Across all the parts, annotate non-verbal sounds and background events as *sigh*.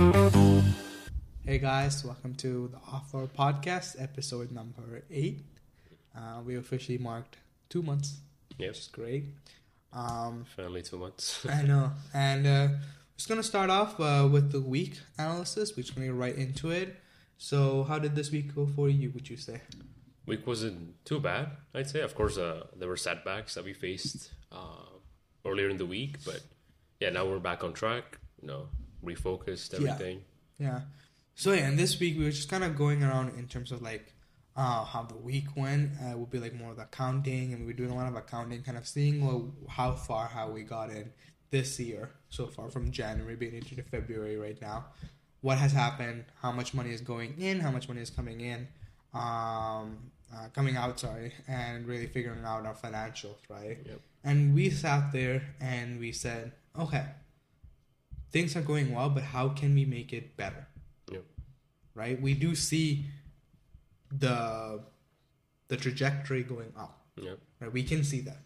Hey guys, welcome to the Off Podcast, episode number eight. Uh, we officially marked two months, Yes, which is great. Um, Finally, two months. *laughs* I know, and uh, just gonna start off uh, with the week analysis. We're just gonna get right into it. So, how did this week go for you? Would you say? Week wasn't too bad, I'd say. Of course, uh, there were setbacks that we faced uh, earlier in the week, but yeah, now we're back on track. You know, refocused Yeah. everything. Yeah. So yeah, and this week we were just kind of going around in terms of like uh, how the week went. Uh, would be like more of the accounting, and we were doing a lot of accounting, kind of seeing well, how far how we got in this year so far from January being into February right now. What has happened? How much money is going in? How much money is coming in? Um, uh, coming out, sorry, and really figuring out our financials, right? Yep. And we sat there and we said, okay, things are going well, but how can we make it better? Yep. Right? We do see the the trajectory going up. Yep. Right? We can see that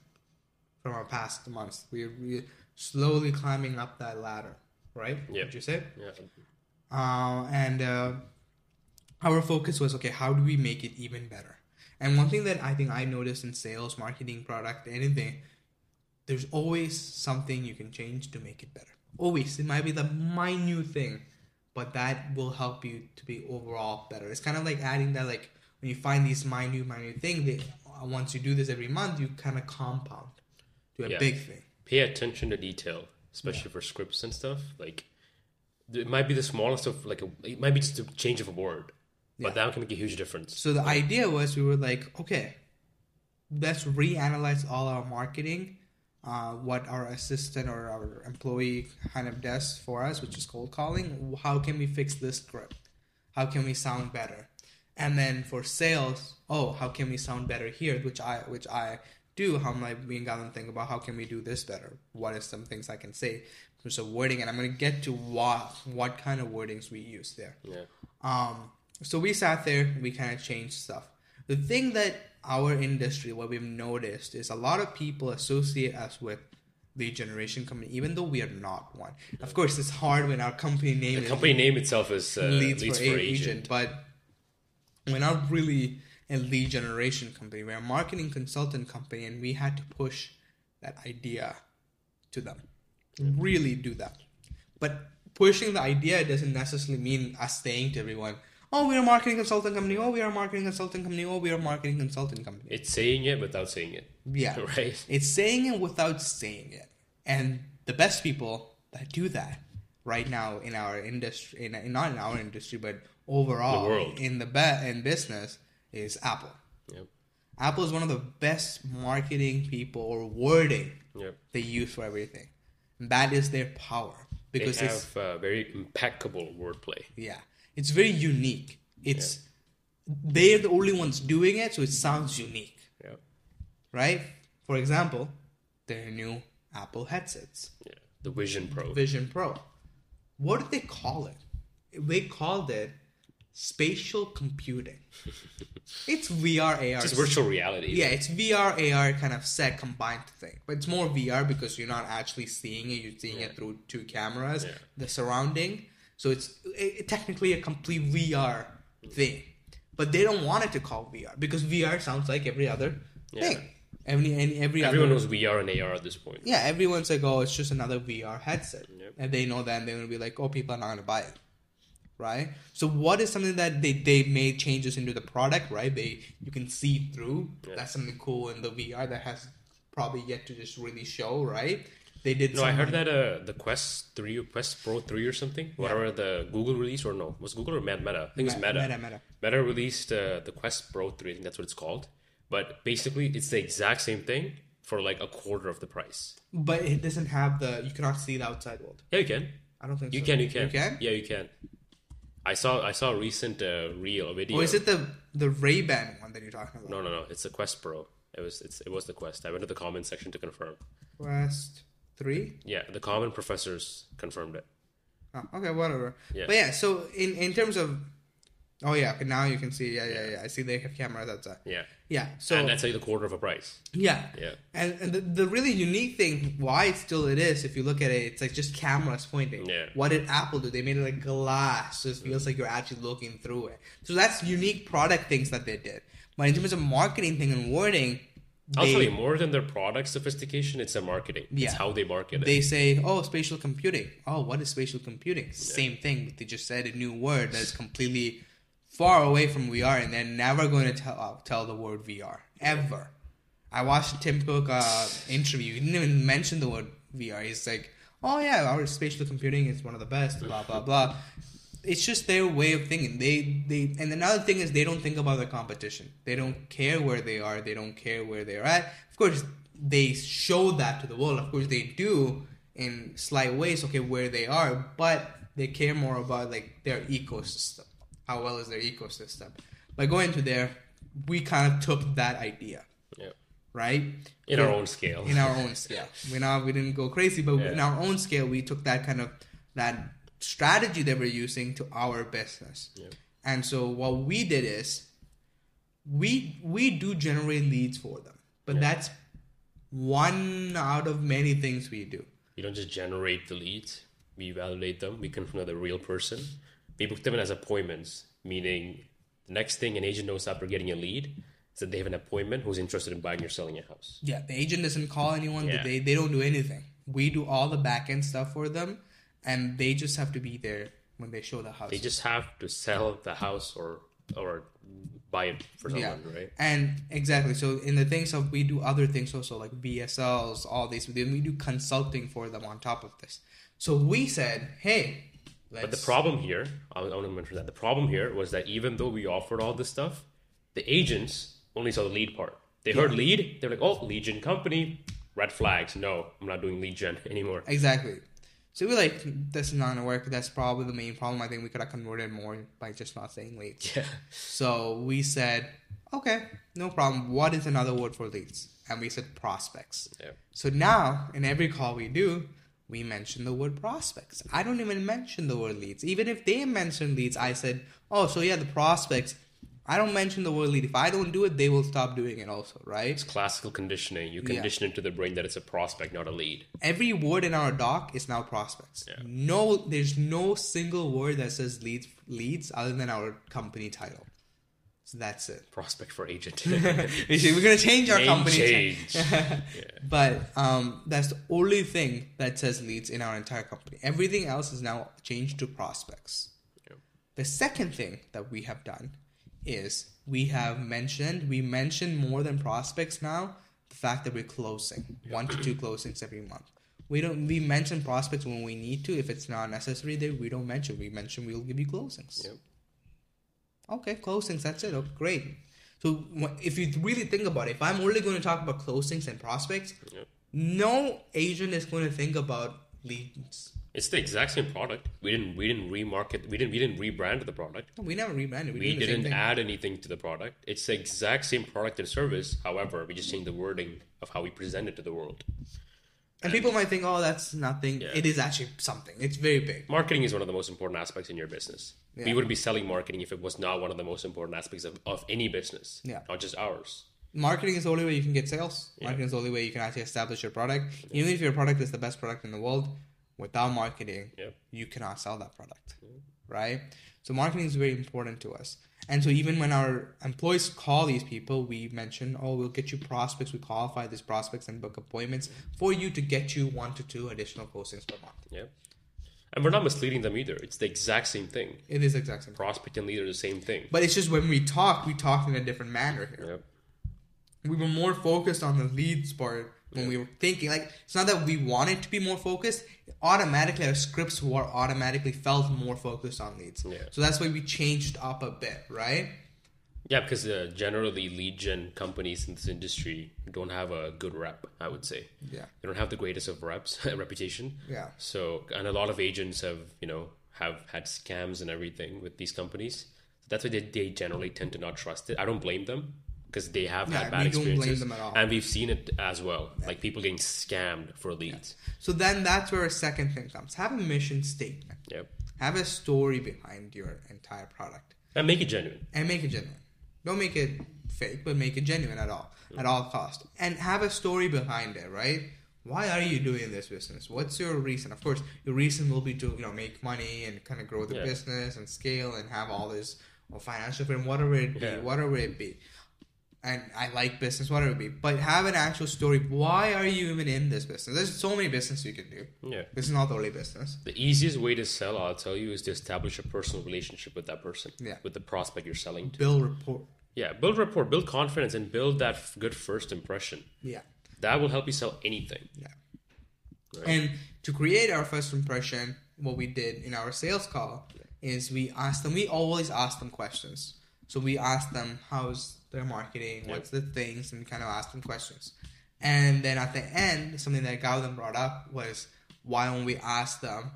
from our past months. We're, we're slowly climbing up that ladder. Right? Would you say? Yeah. uh, and uh, our focus was okay how do we make it even better and one thing that i think i noticed in sales marketing product anything there's always something you can change to make it better always it might be the minute thing but that will help you to be overall better it's kind of like adding that like when you find these minute minute thing that uh, once you do this every month you kind of compound to a Yeah. big thing Pay attention to detail, especially for scripts and stuff. Like, it might be the smallest of, like, a, it might be just a change of a word, Yeah. but that can make a huge difference. So the idea was we were like, okay, let's reanalyze all our marketing, uh, what our assistant or our employee kind of does for us, which is cold calling. How can we fix this script? How can we sound better? And then for sales, oh, how can we sound better here? Which I which I do. How am I being got and think about how can we do this better? What are some things I can say? There's a wording, and I'm gonna get to what what kind of wordings we use there. Yeah. Um, so we sat there, we kind of changed stuff. The thing that our industry, what we've noticed, is a lot of people associate us with lead generation company, even though we are not one. Of course, it's hard when our company name The is company name itself is uh, leads, Leads, for, for, agent. Agent. but we're not really a lead generation company. We're a marketing consultant company, and we had to push that idea to them. Really do that. But pushing the idea doesn't necessarily mean us saying to everyone, "Oh, we're a marketing consulting company. Oh, we are a marketing consulting company. Oh, we are a marketing consulting company." It's saying it without saying it. Yeah. *laughs* Right? It's saying it without saying it. And the best people that do that right now in our industry, in, not in our industry, but overall The in the be- in business is Apple. Yep. Apple is one of the best marketing people or wording Yep. they use for everything. And that is their power because it's have uh, very impeccable wordplay. yeah, it's very unique. It's they're the only ones doing it, so it sounds unique. Yeah. right? For example, their new Apple headsets, Yeah. The Vision Pro. Vision Pro. What did they call it? They called it spatial computing. *laughs* it's VR AR. Just virtual reality. Yeah, it's VR AR kind of set combined thing, but it's more VR because you're not actually seeing it; you're seeing it through two cameras, Yeah. the surrounding. So it's it, technically a complete VR thing, but they don't want it to call VR because VR sounds like every other Yeah. thing. Every any, every Everyone other knows VR and AR at this point. yeah, everyone's like, oh, it's just another VR headset. Yep. And they know that and they're going to be like, oh, people are not going to buy it. Right? So what is something that they, they made changes into the product, right? They You can see through. That's something cool in the VR that has probably yet to just really show, right? They did No, I heard that uh, the Quest Three, Quest Pro Three, or something, whatever the Google release or no, was Google or Meta? Meta. I think it was Me- Meta. Meta, Meta. Meta released uh, the Quest Pro Three. I think that's what it's called. But basically, it's the exact same thing for like a quarter of the price. But it doesn't have the, you cannot see the outside world. Yeah, you can. I don't think You so. can. You can. You can? Yeah, you can. I saw. I saw a recent uh, reel a video. Or is it the, the Ray-Ban one that you're talking about? No, no, no. It's the Quest Pro. It was. It's. It was the Quest. I went to the comment section to confirm. Quest 3? Yeah, the common professors confirmed it. Oh, okay, whatever. Yeah. But yeah, so in, in terms of Oh yeah, but now you can see. Yeah, yeah, yeah. I see they have cameras outside. Yeah. Yeah. So and that's like the quarter of a price. yeah, Yeah. And, and the, the really unique thing, why it's still it is, if you look at it, it's like just cameras pointing. Yeah. What did Apple do? They made it like glass, so it feels like you're actually looking through it. So that's unique product things that they did. But in terms of marketing thing and wording, I'll tell you, more than their product sophistication, it's their marketing. Yeah. It's how they market it. they say, "Oh, spatial computing." Oh, what is spatial computing? Same thing, but they just said a new word that is completely far away from VR, and they're never going to tell uh, tell the word VR ever. I watched Tim Cook uh, interview. He didn't even mention the word VR. He's like, "Oh yeah, our spatial computing is one of the best." Blah blah blah. It's just their way of thinking. They they and another thing is they don't think about the competition. They don't care where they are. They don't care where they're at. Of course, they show that to the world. Of course, they do in slight ways. Okay, where they are, but they care more about like their ecosystem. How well is their ecosystem? By going to there, we kind of took that idea, yeah. right? In our own scale. in our own scale. *laughs* We not we didn't go crazy, but in our own scale, we took that kind of that strategy that we're using to our business. Yeah. And so what we did is we we do generate leads for them, but Yeah. that's one out of many things we do. We don't just generate the leads. We validate them. We confirm that they're a real person. We book them in as appointments, meaning the next thing an agent knows after getting a lead is that they have an appointment who's interested in buying or selling a house. Yeah, the agent doesn't call anyone. Yeah. They they don't do anything. We do all the back end stuff for them, and they just have to be there when they show the house. They just have to sell the house or or buy it for someone, right? And exactly. So in the things of we do other things also like VSLs, all these. Then we do consulting for them on top of this. So we said, hey, let's. But the problem here, I want to mention that the problem here was that even though we offered all this stuff, the agents only saw the lead part. They heard lead, they're like, "Oh, lead gen company, red flags. No, I'm not doing lead gen *laughs* anymore." Exactly. So we're like, this is not gonna work. That's probably the main problem. I think we could have converted more by just not saying leads. Yeah, So we said, okay, no problem. What is another word for leads? And we said prospects. yeah, So now, in every call we do, we mention the word prospects. I don't even mention the word leads. Even if they mention leads, I said, oh, so yeah, the prospects. I don't mention the word lead. If I don't do it, they will stop doing it also, right? it's classical conditioning. You Yeah. condition into the brain that it's a prospect, not a lead. Every word in our doc is now prospects. Yeah. No, there's no single word that says leads, leads other than our company title. So that's it. Prospect for agent. *laughs* We're gonna change our Name company. change. *laughs* But um, that's the only thing that says leads in our entire company. Everything else is now changed to prospects. The second thing that we have done is we have mentioned we mention more than prospects now the fact that we're closing one to two closings every month. We don't we mention prospects when we need to. If it's not necessary, there we don't mention. We mention we'll give you closings. Yep. Okay, closings. That's it. Okay, great. So if you really think about it, if I'm only going to talk about closings and prospects, Yep. no agent is going to think about leads. It's the exact same product. We didn't we didn't remarket. We didn't we didn't rebrand the product. We never rebranded. We, We did didn't add anything to the product. It's the exact same product and service. However, we just changed the wording of how we present it to the world. And people might think, "Oh, that's nothing." Yeah. It is actually something. It's very big. Marketing is one of the most important aspects in your business. Yeah. We wouldn't be selling marketing if it was not one of the most important aspects of, of any business, Yeah. not just ours. Marketing is the only way you can get sales. Yeah. Marketing is the only way you can actually establish your product. Even if your product is the best product in the world, without marketing, Yep. you cannot sell that product. Mm-hmm. Right? So marketing is very important to us. And so even when our employees call these people, we mention, oh, we'll get you prospects. We qualify these prospects and book appointments for you to get you one to two additional closings per month. Yeah. And we're not misleading them either. It's the exact same thing. It is exactly. Prospect and lead are the same thing. But it's just when we talk, we talk in a different manner here. Yep. we were more focused on the leads part when we were thinking like it's not that we wanted to be more focused automatically our scripts were automatically felt more focused on leads Yeah. so that's why we changed up a bit right Yeah, because uh, generally lead gen companies in this industry don't have a good rep, I would say. yeah They don't have the greatest of reps, *laughs* reputation. yeah So, and a lot of agents have, you know, have had scams and everything with these companies. That's why they, they generally tend to not trust it. I don't blame them because they have Yeah, had bad we don't blame experiences. them at all. And we've seen it as well. Like people getting scammed for leads. so then that's where a second thing comes have a mission statement Yep. have a story behind your entire product And make it genuine. and make it genuine. Don't make it fake, but make it genuine at all, at all cost, and have a story behind it, right? Why are you doing this business? What's your reason? Of course, your reason will be to you know make money and kind of grow the Yeah. business and scale and have all this or financial freedom, whatever it be, Yeah. whatever it be. And I like business, whatever it be, but have an actual story. Why are you even in this business? There's so many businesses you can do. Yeah. This is not the only business. The easiest way to sell, I'll tell you, is to establish a personal relationship with that person. Yeah. With the prospect you're selling to. Build rapport. Yeah. Build rapport, build confidence, and build that f- good first impression. Yeah. That will help you sell anything. Yeah. Right. And to create our first impression, what we did in our sales call is we asked them, we always ask them questions. So we asked them, how's their marketing? What's the things? And we kind of asked them questions. And then at the end, something that Gautam brought up was, why don't we ask them,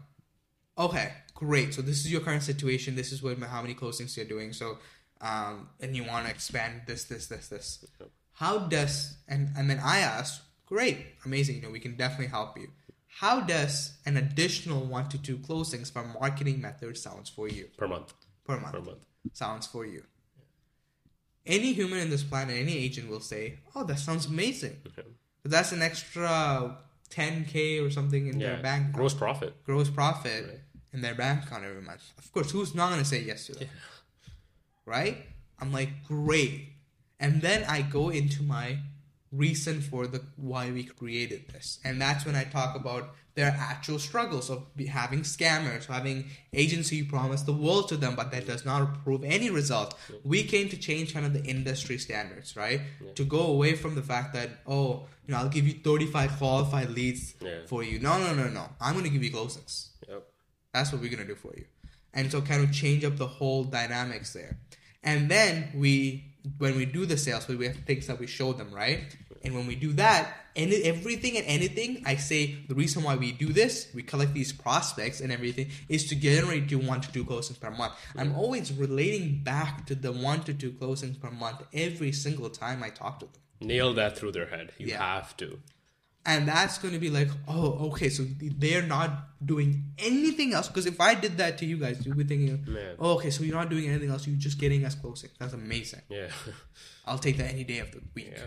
okay, great. So this is your current situation. This is what how many closings you're doing. So, um, and you want to expand this, this, this, this. How does and and then I asked, great, amazing. You know, we can definitely help you. How does an additional one to two closings from marketing method sounds for you Per month. per month? Per month. Sounds for you. Any human in this planet, any agent will say, "Oh, that sounds amazing." Okay. But that's an extra 10k or something in Yeah. their bank Gross profit. gross profit Right. in their bank account every month. Of course, who's not going to say yes to that? Right? I'm like, great. And then I go into my reason for the why we created this, and that's when I talk about their actual struggles of be, having scammers, having agency you promise the world to them, but that does not prove any result. We came to change kind of the industry standards, right? To go away from the fact that oh, you know, I'll give you 35 qualified leads Yeah. for you. No, no, no, no. I'm going to give you closings. Yep. That's what we're gonna do for you. And so kind of change up the whole dynamics there. And then we when we do the sales, we have things that we show them, right? And when we do that, any everything and anything, I say the reason why we do this, we collect these prospects and everything, is to generate you one to two closings per month. I'm always relating back to the one to two closings per month every single time I talk to them. Nail that through their head. You Yeah. have to. and that's going to be like oh okay so they're not doing anything else because if i did that to you guys you'd be thinking oh, okay so you're not doing anything else you're just getting us closing that's amazing Yeah. *laughs* i'll take that any day of the week yeah.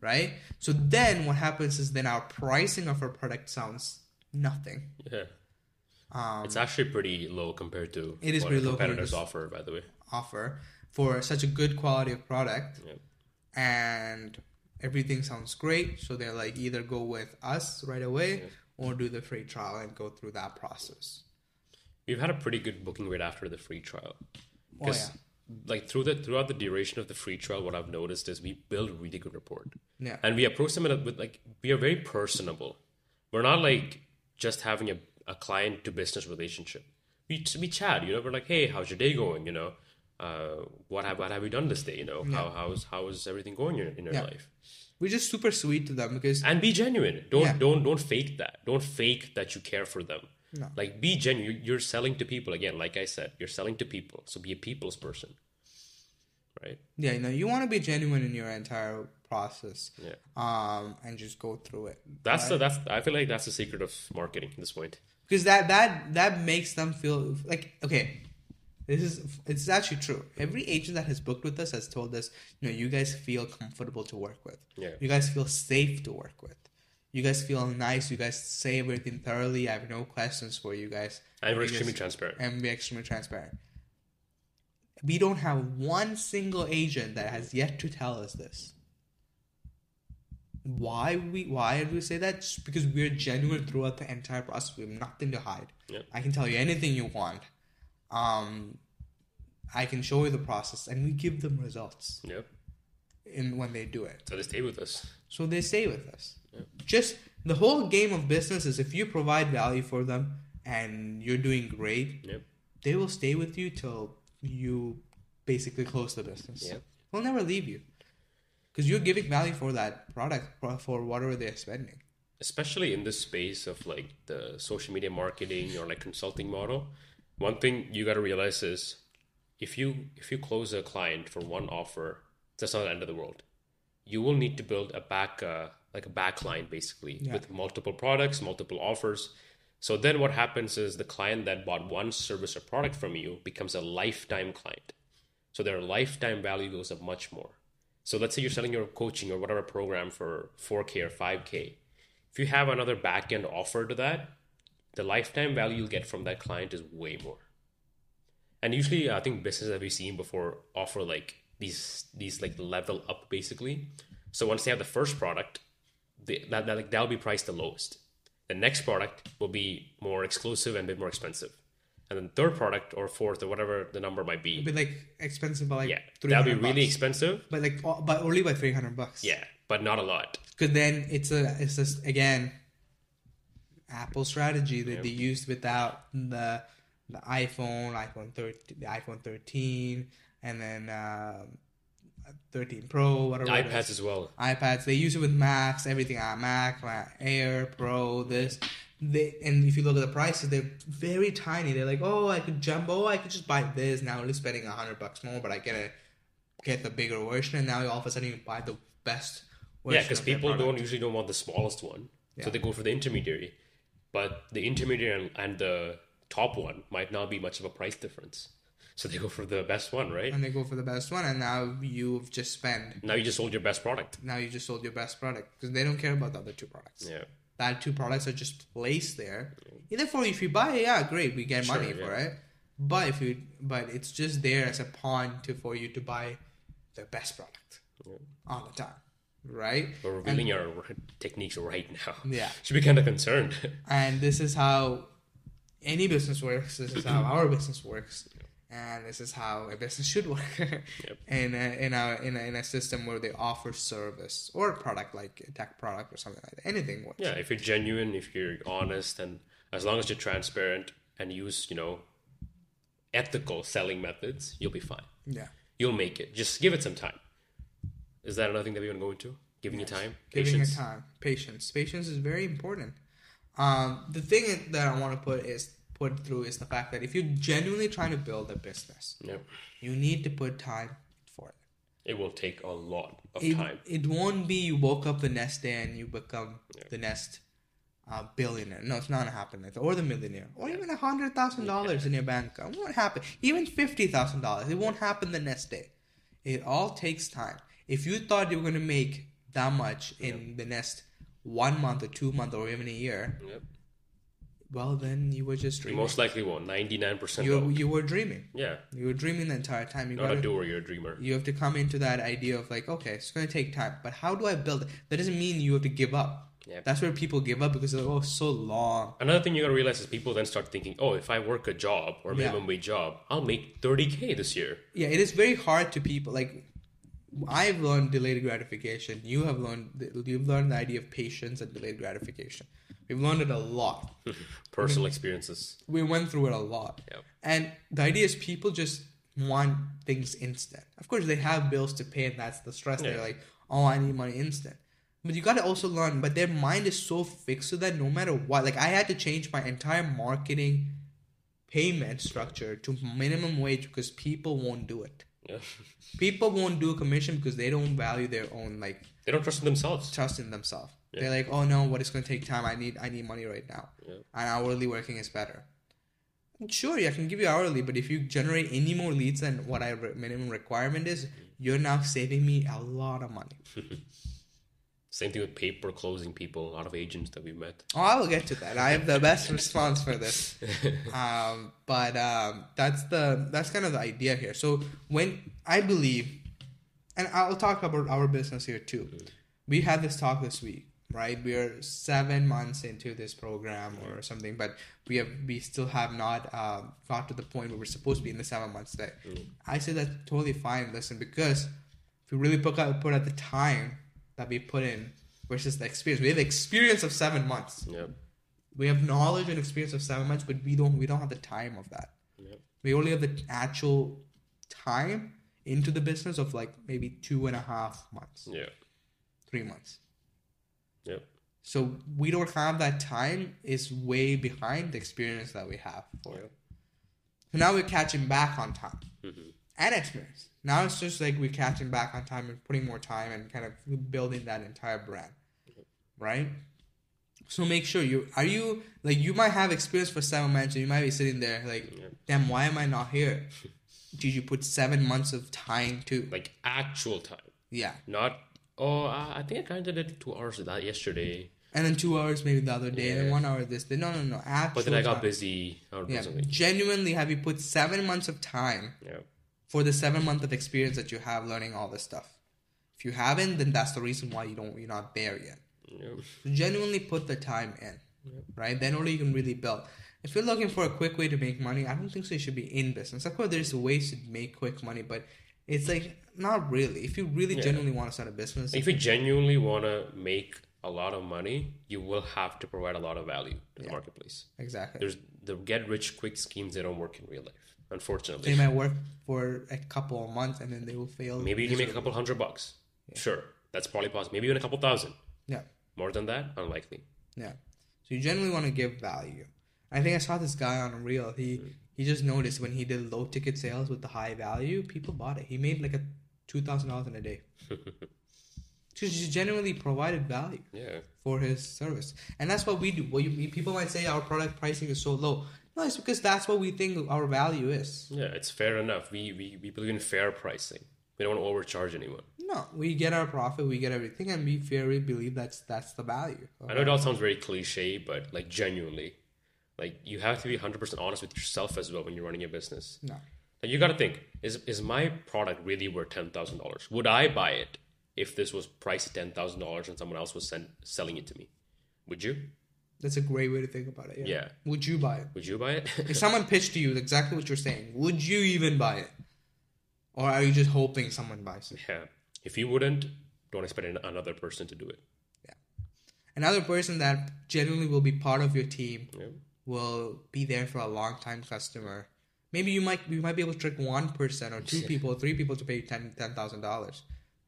Right so then what happens is then our pricing of our product sounds nothing Yeah. um, It's actually pretty low compared to It is what pretty low compared competitors to- offer, by the way. offer for such a good quality of product Yeah. and everything sounds great so they're like either go with us right away Yeah. or do the free trial and go through that process We've had a pretty good booking rate after the free trial. oh yeah like through the throughout the duration of the free trial, what I've noticed is we build a really good rapport. yeah And we approach them with like we are very personable. We're not like just having a, a client to business relationship. We we chat, you know, we're like, hey, how's your day going? You know, uh, what have what have you done this day? You know, how how's how is everything going in, in your Yeah. life? we're just super sweet to them because and be genuine. Don't Yeah. don't don't fake that. Don't fake that you care for them. No. Like be genuine. You're, selling to people again. Like I said, you're selling to people. So be a people's person, right? yeah, you know, you want to be genuine in your entire process, Yeah. um, and just go through it. That's the that's. I feel like that's the secret of marketing at this point. because that that that makes them feel like okay. This is it's actually true. Every agent that has booked with us has told us, you know, you guys feel comfortable to work with. Yeah. You guys feel safe to work with. You guys feel nice. You guys say everything thoroughly. I have no questions for you guys. And we're extremely transparent. and be extremely transparent. We don't have one single agent that has yet to tell us this. Why we why do we say that? Just because we're genuine throughout the entire process. We have nothing to hide. Yep. I can tell you anything you want. Um, I can show you the process, and we give them results Yep. in when they do it. So they stay with us. So they stay with us. Just the whole game of business is if you provide value for them and you're doing great, Yep. they will stay with you till you basically close the business. Yep. They'll never leave you because you're giving value for that product for- for whatever they're spending. especially in this space of like the social media marketing or like consulting model one thing you got to realize is if you if you close a client for one offer that's not the end of the world you will need to build a back uh, like a backline basically Yeah. with multiple products multiple offers so then what happens is the client that bought one service or product from you becomes a lifetime client So their lifetime value goes up much more. So let's say you're selling your coaching or whatever program for 4K or 5K. If you have another back end offer to that, the lifetime value you'll get from that client is way more. And usually, I think businesses that we've seen before offer like these these like level up basically. So once they have the first product, they, that, that like that'll be priced the lowest. The next product will be more exclusive and a bit more expensive, and then third product or fourth or whatever the number might be, be like expensive by like yeah, that'll be really bucks. expensive. but like but only by three hundred bucks. Yeah, but not a lot. because then it's a it's just again Apple strategy that they used without the the iPhone, iPhone thirteen, the iPhone thirteen, and then um, thirteen Pro, whatever. iPads as well. iPads. They use it with Macs, everything. Uh, Mac, Mac Air, Pro, this. They and if you look at the prices, they're very tiny. They're like, oh, I could jump. Oh, I could just buy this now. Only spending a hundred bucks more, but I get a get the bigger version. And now all of a sudden you buy the best. Yeah, because people don't usually don't want the smallest one, Yeah. so they go for the intermediary. But the intermediary and, and the top one might not be much of a price difference, so they go for the best one, right? and they go for the best one, and now you've just spent. Now you just sold your best product. Now you just sold your best product because they don't care about the other two products. Yeah, That two products are just placed there. Either for if you buy yeah, great, we get Sure, money for it. But if you, but it's just there as a pawn to for you to buy the best product all the time, right? we're revealing our techniques right now. Yeah. *laughs* should be kind of concerned. *laughs* And this is how any business works. This is how our business works, and this is how a business should work. *laughs* in a, in a in a in a system where they offer service or a product like a tech product or something like that. Anything works. yeah, if you're genuine, if you're honest, and as long as you're transparent and use you know ethical selling methods, you'll be fine. Yeah. You'll make it. Just give it some time. Is that another thing that we want to go into? Giving you time, Giving patience. it time, patience. Patience is very important. Um, the thing that I want to put is put through is the fact that if you're genuinely trying to build a business, Yeah, you need to put time for it. it will take a lot of it, time. it won't be you woke up the next day and you become the next uh, billionaire. No, it's not gonna happen. Or the millionaire, or even a hundred thousand dollars in your bank account. It won't happen. Even fifty thousand dollars, it won't happen the next day. It all takes time. If you thought you were gonna make that much in the next one month or two months or even a year, Yep. Well, then you were just You dreaming. most likely won't. Ninety nine percent. You you were dreaming. Yeah, You were dreaming the entire time. You not gotta, a doer. You're a dreamer. you have to come into that idea of like, okay, it's going to take time, but how do I build it? That doesn't mean you have to give up. Yep. That's where people give up because they're like, oh, so long. Another thing you gotta realize is people then start thinking, oh, if I work a job or a Yeah. minimum wage job, I'll make thirty k this year. Yeah, it is very hard to people. Like, I've learned delayed gratification. You have learned, you've learned the idea of patience and delayed gratification. We've learned it a lot. *laughs* Personal experiences. We went through it a lot. Yep. And the idea is people just want things instant. Of course, they have bills to pay, and that's the stress. They're like, oh, I need money instant. But you got to also learn, but their mind is so fixed to that no matter what. Like, I had to change my entire marketing payment structure to minimum wage because people won't do it. Yeah. *laughs* People won't do a commission because they don't value their own, like, They don't trust in themselves. trust in themselves. Yeah. They're like, oh no, what is going to take time? I need I need money right now. Yeah. And hourly working is better. Sure, I can give you hourly, but if you generate any more leads than what I re- minimum requirement is, you're now saving me a lot of money. *laughs* Same thing with pay per closing people, a lot of agents that we met. Oh, I will get to that. I have the best response for this. *laughs* Um, but um, that's the that's kind of the idea here. So when I believe, and I'll talk about our business here too. We had this talk this week, right? We are seven months into this program or something, but we have we still have not uh, got to the point where we're supposed to be in the seven months day. I say that's totally fine. Listen, because if we really put out, put at the time that we put in versus the experience, we have experience of seven months Yeah. we have knowledge and experience of seven months, but we don't we don't have the time of that. Yeah. We only have the actual time into the business of like maybe two and a half months, Yeah. three months. Yep. So we don't have that time is way behind the experience that we have for it. So now we're catching back on time Mhm. And experience. Now it's just like we're catching back on time and putting more time and kind of building that entire brand, right? So make sure you are you like you might have experience for seven months and you might be sitting there like, Yeah. damn, why am I not here? *laughs* did you put seven months of time to? Like actual time, Yeah, not. Oh, I think I kind of did two hours of that yesterday, and then two hours maybe the other day, and then one hour this. Day. No, no, no. Actual. but then I got time. busy or Yeah, genuinely, have you put seven months of time Yeah. For the seven month of experience that you have learning all this stuff? If you haven't, then that's the reason why you don't. You're not there yet. yeah. So genuinely put the time in, right? Then only you can really build. If you're looking for a quick way to make money, I don't think so. You should be in business. Of course, there's ways to make quick money, but it's like not really. If you really Yeah. genuinely want to start a business, If you genuinely want to make a lot of money, you will have to provide a lot of value to the marketplace. exactly, There's the get rich quick schemes. They don't work in real life, unfortunately. they might work for a couple of months and then they will fail. Maybe you can make a couple hundred bucks. Sure, that's probably possible. Maybe even a couple thousand. Yeah, More than that, unlikely. yeah. So you generally want to give value. I think I saw this guy on a reel. He Hmm. he just noticed when he did low ticket sales with the high value, people bought it. He made like a two thousand dollars in a day. *laughs* Because he genuinely provided value. Yeah. for his service, and that's what we do. Well, you, people might say our product pricing is so low. No, it's because that's what we think our value is. Yeah, it's fair enough. We, we, we believe in fair pricing. We don't want to overcharge anyone. No, we get our profit, we get everything, and we fairly believe that's that's the value. I know it all sounds very cliche, but like genuinely, like you have to be 100% honest with yourself as well when you're running a business. No, Like you got to think: is is my product really worth ten thousand dollars? Would I buy it if this was priced at ten thousand dollars and someone else was send, selling it to me? Would you? That's a great way to think about it. Yeah. Yeah. Would you buy it? Would you buy it? *laughs* If someone pitched to you exactly what you're saying, would you even buy it, or are you just hoping someone buys it? yeah. If you wouldn't, don't expect another person to do it. Yeah. Another person that genuinely will be part of your team Yeah. will be there for a long time customer. Maybe you might you might be able to trick one person or two *laughs* people, three people to pay ten ten thousand dollars.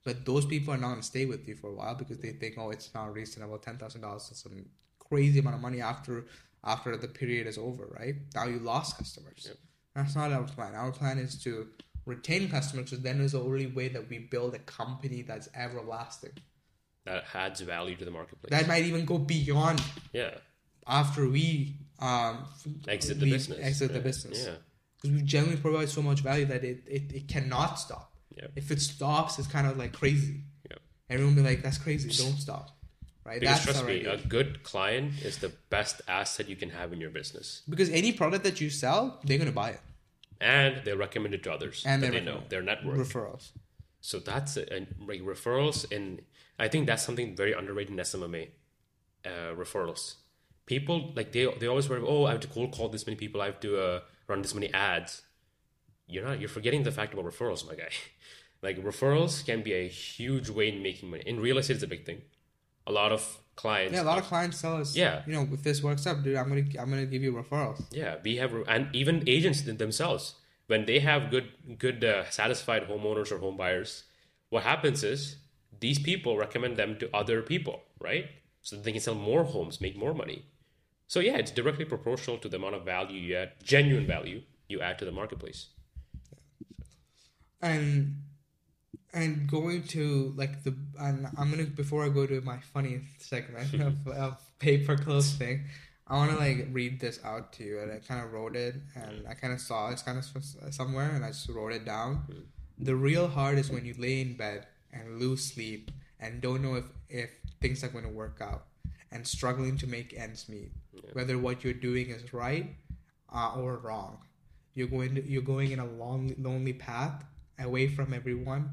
But those people are not gonna stay with you for a while because they think, oh, it's not reasonable. Ten thousand dollars is some crazy amount of money after after the period is over, right? Now you lost customers. Yep. That's not our plan. Our plan is to retain customers because then is the only way that we build a company that's everlasting. That adds value to the marketplace. That might even go beyond yeah. after we um Exit the business. exit the Yeah. business Yeah. because we generally provide so much value that it, it, it cannot stop Yeah. if it stops it's kind of like crazy Yeah. everyone will be like that's crazy don't stop right Because that's trust me, idea. a good client is the best asset you can have in your business. because any product that you sell they're gonna buy it And they'll recommend it to others And that they they know, their network. referrals So that's it. And like referrals, and I think that's something very underrated in SMMA. Uh, referrals. People like they they always worry. Oh, I have to cold call this many people. I have to uh, run this many ads. You're not. You're forgetting the fact about referrals, my guy. *laughs* like referrals can be a huge way in making money. In real estate, it's a big thing. A lot of clients. yeah a lot of clients tell us Yeah. you know if this works out dude i'm gonna i'm gonna give you referrals Yeah, we have, and even agents themselves, when they have good, good, uh, satisfied homeowners or home buyers, what happens is these people recommend them to other people, right? So that they can sell more homes, make more money. So yeah, it's directly proportional to the amount of value you add, genuine value you add to the marketplace. and and going to like the and I'm gonna before I go to my funny segment *laughs* of, of pay per close thing, I want to like read this out to you and I kind of wrote it and I kind of saw it's kind of somewhere and I just wrote it down. The real hard is when you lay in bed and lose sleep and don't know if if things are going to work out and struggling to make ends meet, whether what you're doing is right uh, or wrong. You're going to, you're going in a long lonely path away from everyone,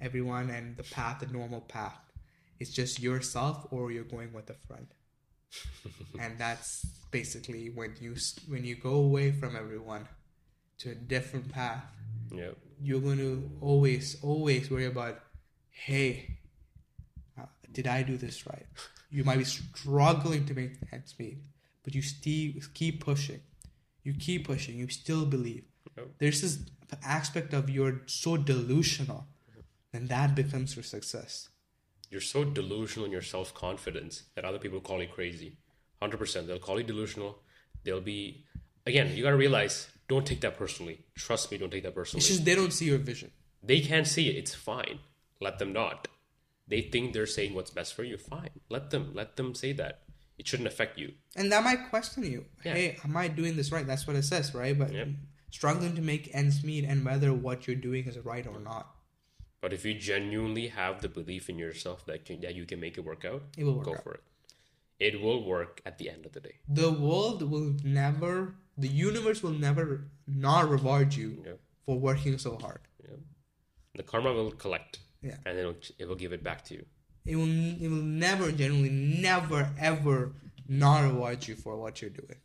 everyone and the path, the normal path. It's just yourself or you're going with a friend. *laughs* and that's basically when you when you go away from everyone to a different path. Yeah, You're going to always always worry about, hey, uh, did I do this right? You might be struggling to make ends meet, but you still keep pushing. You keep pushing. You still believe. Yep. There's this aspect of you're so delusional, and that becomes your success. you're so delusional in your self confidence that other people call you crazy. Hundred percent, they'll call you delusional. They'll be again. You gotta realize, don't take that personally. Trust me, don't take that personally. It's just they don't see your vision. They can't see it. It's fine. Let them not. They think they're saying what's best for you. Fine. Let them. Let them say that. It shouldn't affect you. And that might question you. Yeah. Hey, am I doing this right? That's what it says, right? But Yep. struggling to make ends meet and whether what you're doing is right or not. But if you genuinely have the belief in yourself that can, that you can make it work out, It will work go out. for it. It will work at the end of the day. The world will never, the universe will never not reward you Yeah. for working so hard. Yeah. The karma will collect. Yeah. And it'll, it will give it back to you. It will, it will never, genuinely, never, ever not reward you for what you're doing.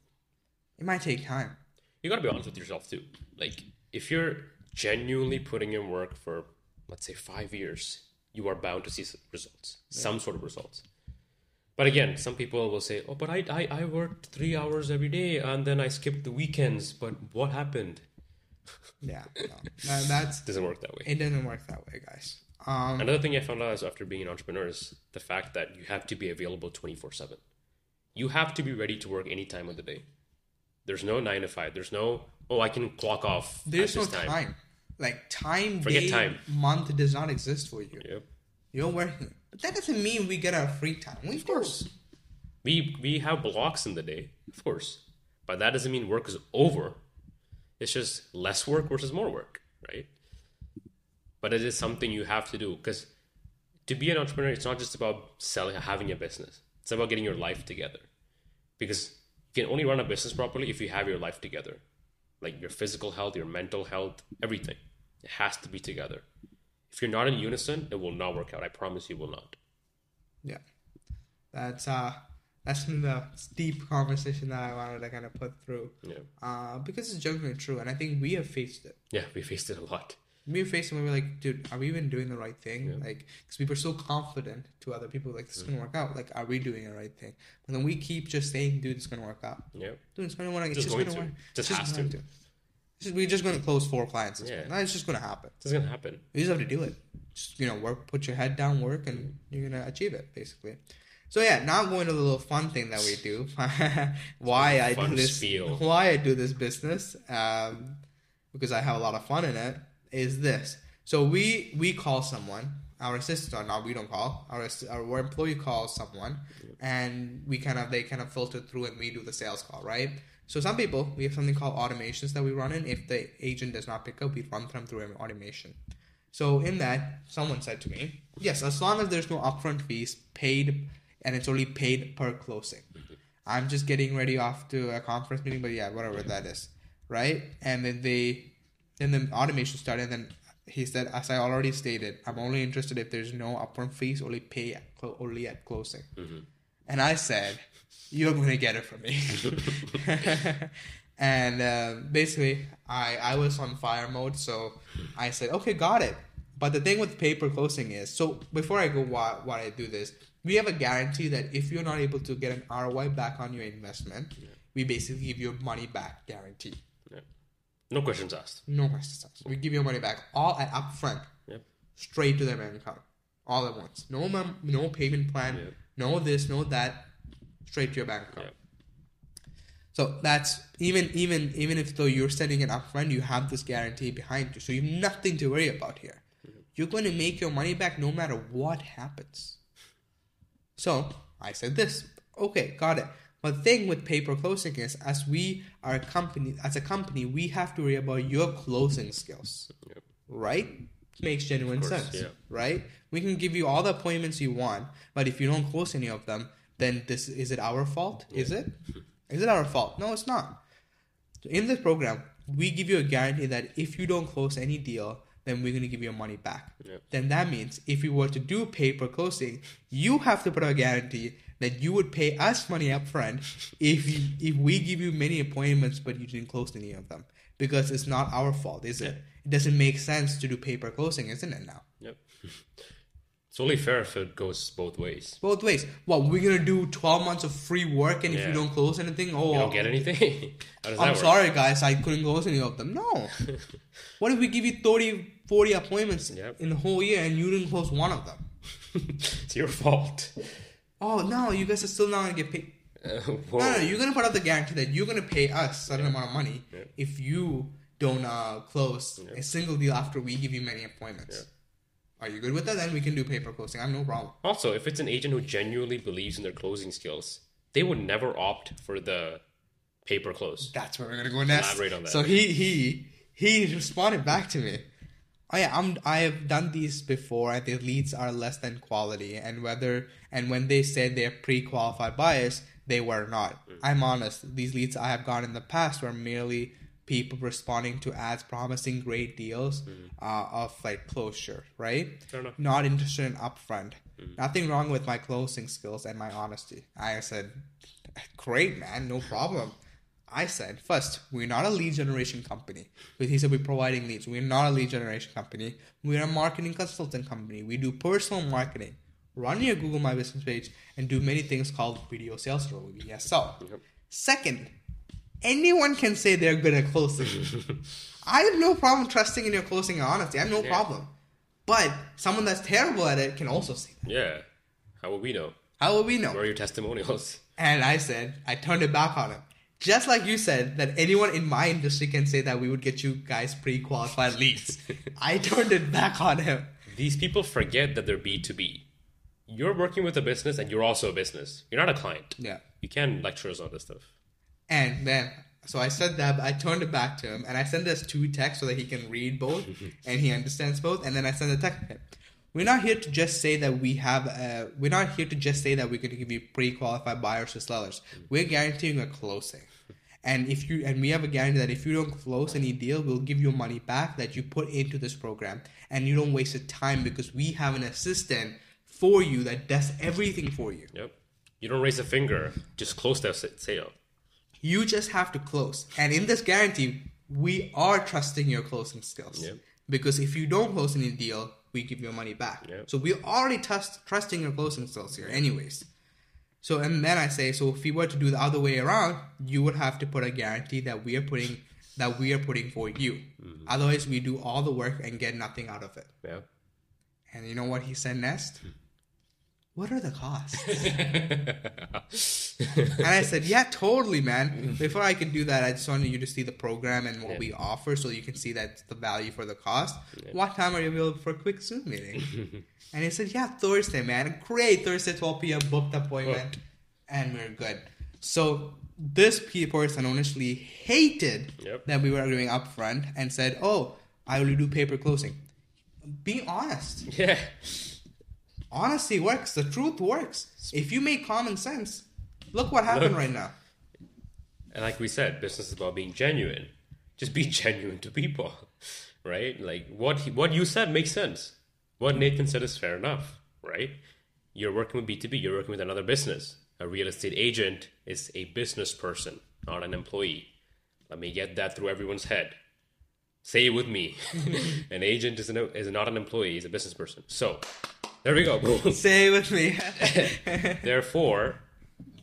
It might take time. You gotta be honest with yourself too. Like, if you're genuinely putting in work for, let's say, five years, you are bound to see results, some sort of results. But again, some people will say, "Oh, but I, I I worked three hours every day and then I skipped the weekends. But what happened?" *laughs* Yeah, no, *laughs* that, doesn't work that way. it. Doesn't work that way, guys. Um, Another thing I found out is after being an entrepreneur is the fact that you have to be available 24 7. You have to be ready to work any time of the day. There's no nine to five. There's no, oh, I can clock off. there's at no this time. time. Like time, Forget day, time. month does not exist for you. Yep. You're working, but that doesn't mean we get our free time. We of course. We, we have blocks in the day, of course. But that doesn't mean work is over. It's just less work versus more work, right? But it is something you have to do because to be an entrepreneur, it's not just about selling, having a business. It's about getting your life together. Because you can only run a business properly if you have your life together, like your physical health, your mental health, everything. It has to be together. If you're not in unison, it will not work out. I promise you will not. Yeah, that's uh, that's the deep conversation that I wanted to kind of put through. Yeah, Uh, because it's genuinely true, and I think we have faced it. yeah, we faced it a lot. We faced it when we're like, dude, are we even doing the right thing? Like, because we were so confident to other people, like, this is gonna work out. Like, are we doing the right thing? But then we keep just saying, dude, it's gonna work out. Yeah, Dude, it's gonna work. out. It's Just just, going gonna to. work. Just It's has going to. Just- we're just gonna close four clients. This Yeah. It's just gonna happen. it's gonna happen. You just have to do it. Just you know, work, put your head down, work, and you're gonna achieve it, basically. So yeah, now going to the little fun thing that we do. *laughs* why I do this? spiel. *laughs* Why I do this business? Um, because I have a lot of fun in it. Is this? So we we call someone. Our assistant, or not we don't call. Our our employee calls someone, and we kind of they kind of filter through, and we do the sales call, right? So some people we have something called automations that we run in. If the agent does not pick up, we run them through an automation. So in that, someone said to me, "Yes, as long as there's no upfront fees paid, and it's only paid per closing." I'm just getting ready off to a conference meeting, but yeah, whatever that is, right? And then they, then the automation started. And then he said, as I already stated, I'm only interested if there's no upfront fees, only pay at only at closing. Mm-hmm. And I said, you're going to get it from me. *laughs* and uh, basically, I, I was on fire mode, so I said, okay, got it. But the thing with pay per closing is, so before I go why, why I do this, we have a guarantee that if you're not able to get an ROI back on your investment, we basically give you a money back guarantee. Yeah. No questions asked. No questions asked. We give you money back all at upfront, Yep. straight to their bank account, all at once. No mem- no payment plan, Yep. no this, no that, straight to your bank account. So that's even even even if though you're sending it upfront, you have this guarantee behind you, so you have nothing to worry about here. You're going to make your money back no matter what happens. So I said this. Okay, got it. But the thing with pay per closing is, as we are a company, as a company, we have to worry about your closing skills, Yep. right? Makes genuine course, sense, yeah. right? We can give you all the appointments you want, but if you don't close any of them, then this is it our fault? Is it? Is it our fault? No, it's not. In this program, we give you a guarantee that if you don't close any deal, then we're going to give your money back. Then that means if you were to do pay per closing, you have to put a guarantee that you would pay us money up front if you, if we give you many appointments but you didn't close any of them because it's not our fault, is it? It doesn't make sense to do pay per closing, isn't it now? Yep. *laughs* It's only fair if it goes both ways. Both ways. What we're gonna do twelve months of free work, and if you don't close anything, oh, You don't get anything. *laughs* I'm sorry, guys, I couldn't close any of them. No. *laughs* what if we give you 30, 40 appointments Yep. in the whole year and you didn't close one of them? *laughs* it's your fault. Oh no, you guys are still not gonna get paid. Uh. No, no, you're gonna put up the guarantee that you're gonna pay us a certain amount of money Yeah. if you don't uh, close Yeah. a single deal after we give you many appointments. Are you good with that? Then we can do pay per closing. I have no problem. Also, if it's an agent who genuinely believes in their closing skills, they would never opt for the pay per close. That's where we're gonna go next. Elaborate on that. So he he he responded back to me. Oh yeah, I'm I have done these before, and the leads are less than quality, and whether and when they said they're pre-qualified bias, they were not. Mm. I'm honest. These leads I have gotten in the past were merely people responding to ads promising great deals uh, of like closure, right? Mm. Not interested in upfront. Mm. Nothing wrong with my closing skills and my honesty. I said, great man, no problem. I said, first, we're not a lead generation company. But he said, we're providing leads. We're not a lead generation company. We're a marketing consultant company. We do personal marketing. Run your Google My Business page and do many things called video sales or VSL. Second, anyone can say they're good at closing. *laughs* I have no problem trusting in your closing and honesty. I have no Yeah. problem. But someone that's terrible at it can also say that. Yeah. How will we know? How will we know? Where are your testimonials? And I said, I turned it back on him. Just like you said that anyone in my industry can say that we would get you guys pre-qualified leads. *laughs* I turned it back on him. These people forget that they're B2B. You're working with a business and you're also a business. You're not a client. Yeah. You can't lecture us on this stuff. And then, so I said that, but I turned it back to him, and I sent us two texts so that he can read both *laughs* and he understands both. And then I sent a text to. We're not here to just say that we have. Uh, we're not here to just say that we're going to give you pre-qualified buyers or sellers. We're guaranteeing a closing, and if you and we have a guarantee that if you don't close any deal, we'll give you money back that you put into this program, and you don't waste your time because we have an assistant for you that does everything for you. Yep. You don't raise a finger. Just close that sale. You just have to close. And in this guarantee, we are trusting your closing skills. Yep. Because if you don't close any deal, we give your money back. Yep. So we're already trust, trusting your closing skills here, anyways. So and then I say, so if we were to do the other way around, you would have to put a guarantee that we are putting that we are putting for you. Mm-hmm. Otherwise, we do all the work and get nothing out of it. Yeah. And you know what he said next? What are the costs? *laughs* and I said, yeah, totally, man. Before I could do that, I just wanted you to see the program and what Yeah. we offer so you can see that the value for the cost. What time are you available for a quick Zoom meeting? *laughs* and he said, yeah, Thursday, man. Great. Thursday, 12 p.m. Booked appointment. And we're good. So this pe- person honestly hated Yep. that we were doing upfront and said, oh, I will do pay per closing. Be honest yeah. Honesty works. The truth works. If you make common sense, look what happened Look. right now. And like we said, business is about being genuine. *laughs* Just be genuine to people, right? Like what he, what you said makes sense. What Nathan said is fair enough, right? You're working with B2B, you're working with another business. A real estate agent is a business person, not an employee. Let me get that through everyone's head. Say it with me. *laughs* *laughs* an agent is, an, is not an employee, he's a business person. So, there we go. boom. Say it with me. *laughs* Therefore,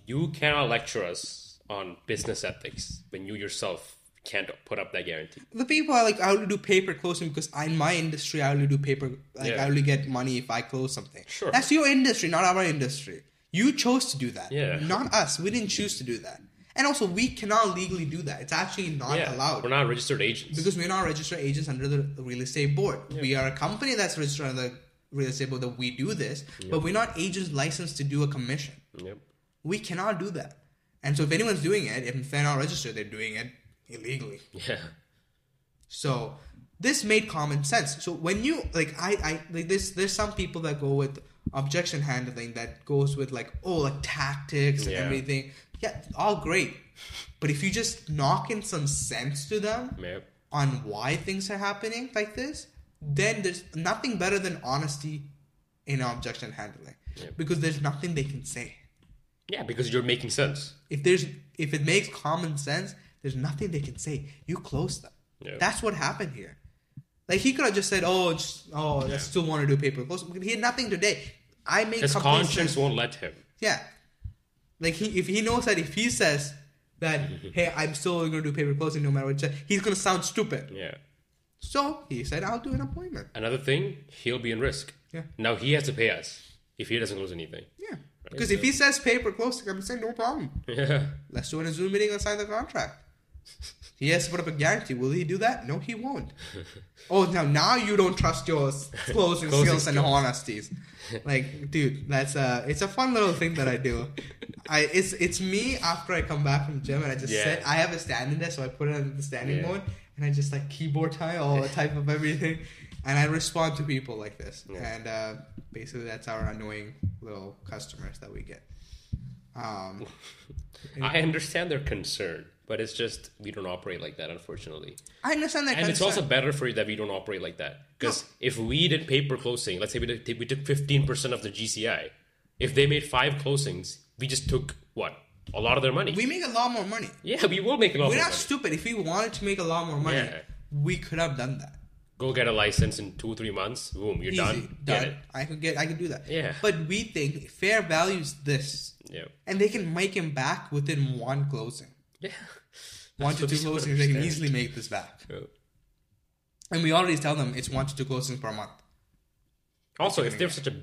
you cannot lecture us on business ethics when you yourself can't put up that guarantee. the people are like, I only do pay per closing because in my industry, I only do paper. Like, Yeah. I only get money if I close something. Sure. That's your industry, not our industry. You chose to do that. Yeah. Not us. We didn't choose to do that. And also, we cannot legally do that. It's actually not yeah, allowed. we're not registered agents. because we're not registered agents under the real estate board. We are a company that's registered under the real estate that we do this, but we're not agents licensed to do a commission. yep. We cannot do that. And so if anyone's doing it, if they're not registered, they're doing it illegally. Yeah. So this made common sense. So when you like I I like this there's some people that go with objection handling that goes with like oh like tactics and Yeah. everything. Yeah, all great. But if you just knock in some sense to them, Yep. on why things are happening like this, then there's nothing better than honesty in objection handling. Yep. Because there's nothing they can say. Yeah, because you're making sense. If there's if it makes common sense, there's nothing they can say. You close them. Yeah. That's what happened here. Like he could have just said, "Oh, just, oh, I still want to do pay per close." He had nothing today. I make His conscience won't let him. Yeah. Like he if he knows that if he says that, *laughs* "Hey, I'm still going to do pay per closing no matter what," he's going to sound stupid. Yeah. So he said, "I'll do an appointment." Another thing, he'll be in risk. Yeah. Now he has to pay us if he doesn't close anything. Yeah. Because if he says pay per closing, I'm saying no problem. Yeah. Let's do a Zoom meeting and sign the contract. He has to put up a guarantee. Will he do that? No, he won't. *laughs* oh, now now you don't trust your closing, *laughs* Closing skills and honesties. Like, dude, that's a it's a fun little thing that I do. *laughs* I it's it's me after I come back from gym and I just Yeah. sit. I have a standing desk, so I put it in the standing Yeah. mode and I just like keyboard type all the type of *laughs* everything, and I respond to people like this. Yeah. And uh, basically, that's our annoying little customers that we get. Um, *laughs* I understand their concern, but it's just we don't operate like that, unfortunately. I understand that. And it's also better for you that we don't operate like that. Because if we did pay per closing, let's say we, did, we took 15% of the GCI, if they made five closings, we just took what? A lot of their money. we make a lot more money. yeah, we will make a lot We're not money. stupid. If we wanted to make a lot more money, Yeah. we could have done that. Go get a license in two, three months. Boom, you're Easy, done. done. I could get. I could do that. Yeah. But we think fair values this, Yeah. and they can make him back within one closing. Yeah. *laughs* One That's to two closings, they can easily make this back. Yeah. And we already tell them it's one to two closings per month. Also, if they're such a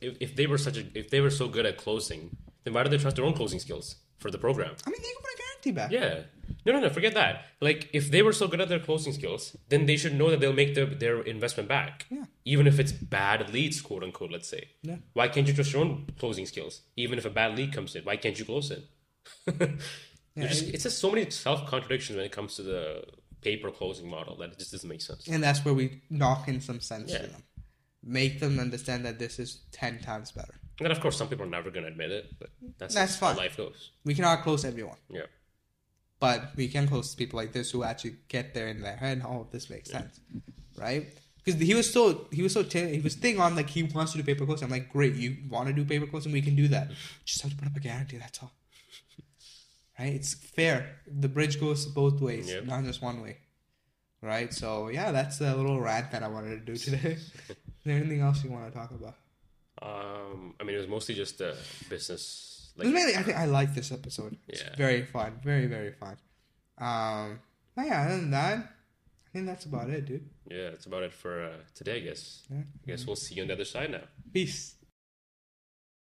if, if they were such a if they were so good at closing, then why do they trust their own closing skills for the program? I mean, they can put a guarantee back. Yeah. No, no, no. Forget that. Like, if they were so good at their closing skills, then they should know that they'll make their, their investment back. Yeah. Even if it's bad leads, quote unquote, let's say. Yeah. Why can't you trust your own closing skills? Even if a bad lead comes in, why can't you close it? *laughs* There's just, it's just so many self contradictions when it comes to the pay per closing model that it just doesn't make sense. And that's where we knock in some sense Yeah. to them, make them understand that this is ten times better. And then, of course, some people are never going to admit it, but that's, That's how fine. life goes. We cannot close everyone. Yeah. but we can close people like this who actually get there in their head. Oh, this makes sense, right? Because he was so he was so t- he was thing on like he wants to do pay per closing. I'm like, great, you want to do pay per closing, we can do that. Just have to put up a guarantee. That's all, right? It's fair. The bridge goes both ways, Yep. not just one way, right? So yeah, that's a little rant that I wanted to do today. *laughs* Is there anything else you want to talk about? Um, I mean, it was mostly just a business. Was mainly, I think I like this episode. It's Yeah. very fun, very very fun. Um, but yeah, other than that, I think that's about it, dude. yeah, that's about it for uh, today, I guess. Yeah. I guess we'll see you on the other side now. Peace.